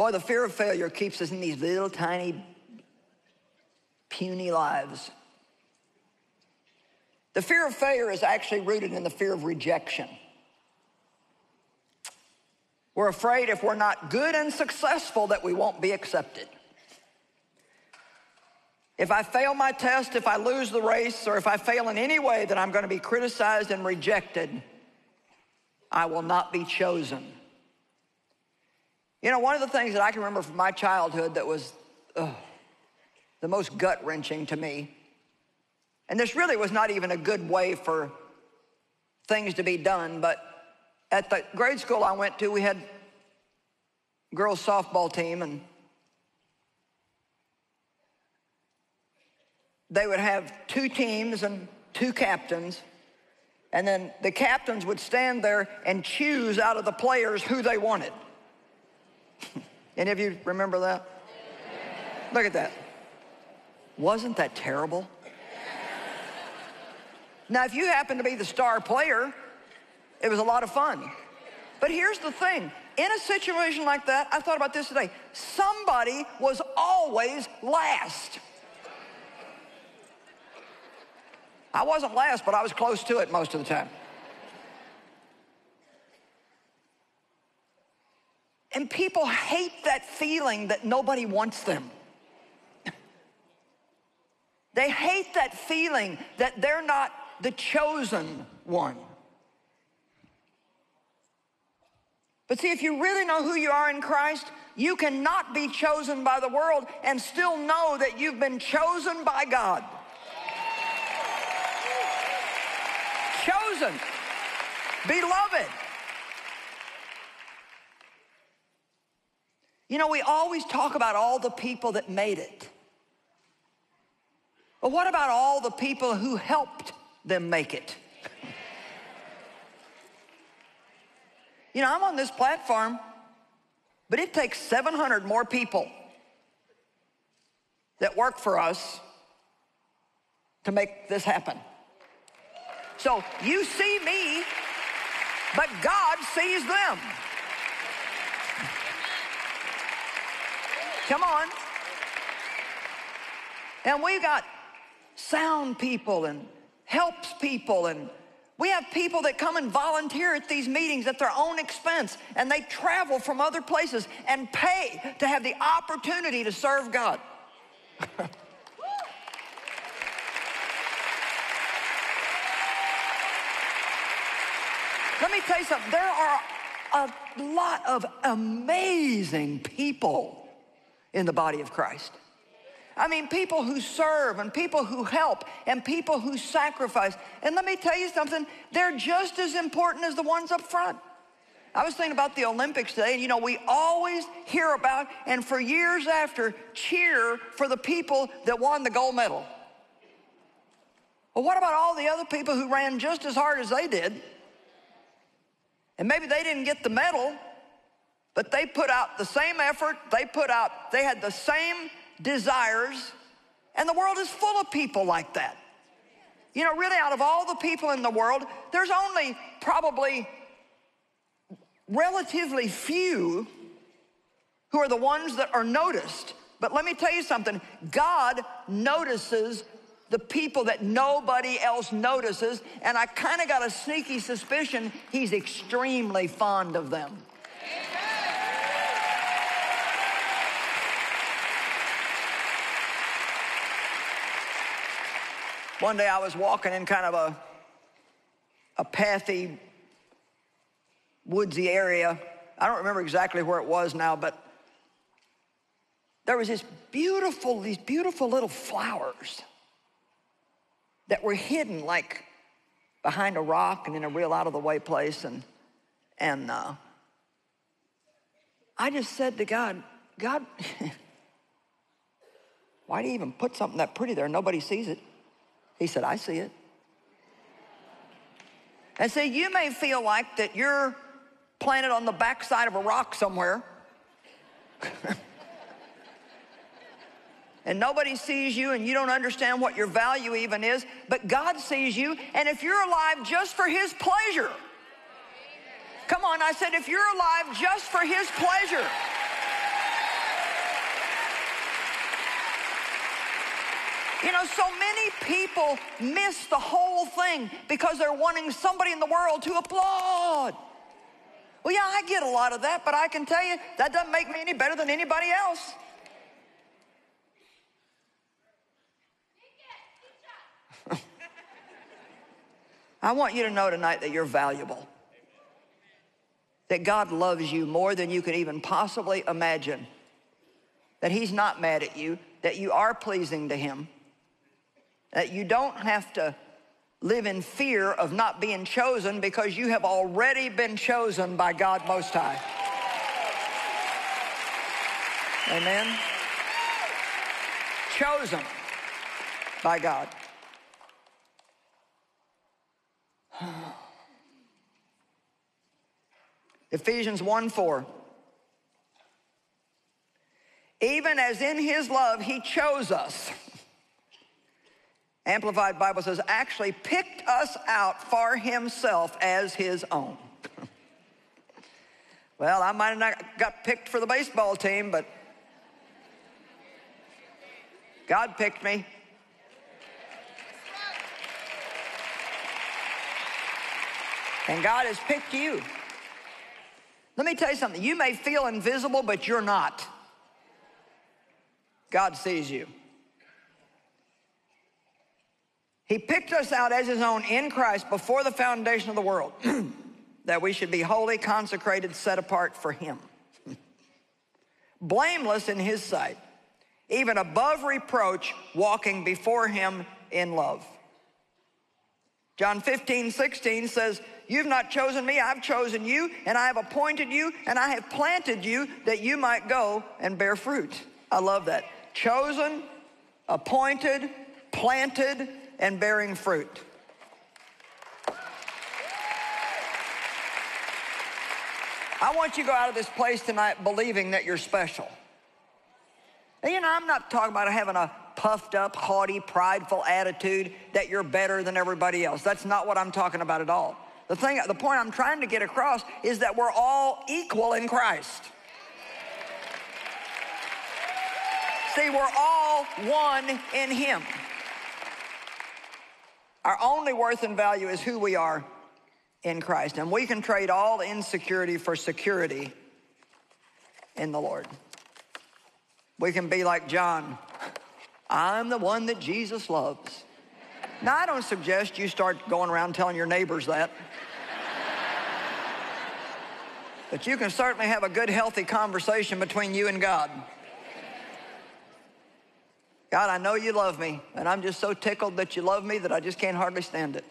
Boy, the fear of failure keeps us in these little tiny, puny lives. The fear of failure is actually rooted in the fear of rejection. We're afraid if we're not good and successful that we won't be accepted. If I fail my test, if I lose the race, or if I fail in any way that I'm going to be criticized and rejected, I will not be chosen. You know, one of the things that I can remember from my childhood that was ugh, the most gut wrenching to me, and this really was not even a good way for things to be done, but at the grade school I went to, we had girls softball team and they would have two teams and two captains. And then the captains would stand there and choose out of the players who they wanted. Any of you remember that? Look at that. Wasn't that terrible? Now, if you happen to be the star player, it was a lot of fun. But here's the thing in a situation like that, I thought about this today. Somebody was always last. I wasn't last, but I was close to it most of the time. And people hate that feeling that nobody wants them. They hate that feeling that they're not the chosen one. But see, if you really know who you are in Christ, you cannot be chosen by the world and still know that you've been chosen by God. chosen, beloved. You know, we always talk about all the people that made it. But what about all the people who helped them make it? You know, I'm on this platform, but it takes 700 more people that work for us to make this happen. So you see me, but God sees them. Come on. And we've got sound people and helps people and we have people that come and volunteer at these meetings at their own expense and they travel from other places and pay to have the opportunity to serve God. Let me tell you something. There are a lot of amazing people in the body of Christ. I mean, people who serve and people who help and people who sacrifice. And let me tell you something, they're just as important as the ones up front. I was thinking about the Olympics today, and you know, we always hear about and for years after cheer for the people that won the gold medal. Well, what about all the other people who ran just as hard as they did? And maybe they didn't get the medal, but they put out the same effort, they put out, they had the same desires, and the world is full of people like that. You know, really, out of all the people in the world, there's only probably relatively few who are the ones that are noticed. But let me tell you something God notices the people that nobody else notices, and I kind of got a sneaky suspicion he's extremely fond of them. One day I was walking in kind of a, a pathy, woodsy area. I don't remember exactly where it was now, but there was this beautiful, these beautiful little flowers that were hidden like behind a rock and in a real out of the way place. And, and uh, I just said to God, God, why do you even put something that pretty there? Nobody sees it. He said, I see it. And see, you may feel like that you're planted on the backside of a rock somewhere. and nobody sees you and you don't understand what your value even is, but God sees you. And if you're alive just for His pleasure, come on, I said, if you're alive just for His pleasure, You know, so many people miss the whole thing because they're wanting somebody in the world to applaud. Well, yeah, I get a lot of that, but I can tell you that doesn't make me any better than anybody else. I want you to know tonight that you're valuable. That God loves you more than you could even possibly imagine. That He's not mad at you, that you are pleasing to Him, that you don't have to live in fear of not being chosen because you have already been chosen by God Most High. Amen? Chosen by God. Ephesians 1 4. Even as in his love he chose us. Amplified Bible says, actually picked us out for himself as his own. well, I might have not got picked for the baseball team, but God picked me. And God has picked you. Let me tell you something. You may feel invisible, but you're not. God sees you. He picked us out as his own in Christ before the foundation of the world, that we should be holy, consecrated, set apart for him. Blameless in his sight, even above reproach, walking before him in love. John 15, 16 says, You've not chosen me, I've chosen you, and I have appointed you, and I have planted you that you might go and bear fruit. I love that. Chosen, appointed, planted, and bearing fruit. I want you to go out of this place tonight believing that you're special. And you know, I'm not talking about having a puffed up, haughty, prideful attitude that you're better than everybody else. That's not what I'm talking about at all. The thing, the point I'm trying to get across is that we're all equal in Christ. See, we're all one in Him. Our only worth and value is who we are in Christ. And we can trade all insecurity for security in the Lord. We can be like John. I'm the one that Jesus loves. Now, I don't suggest you start going around telling your neighbors that. but you can certainly have a good, healthy conversation between you and God. God, I know you love me, and I'm just so tickled that you love me that I just can't hardly stand it.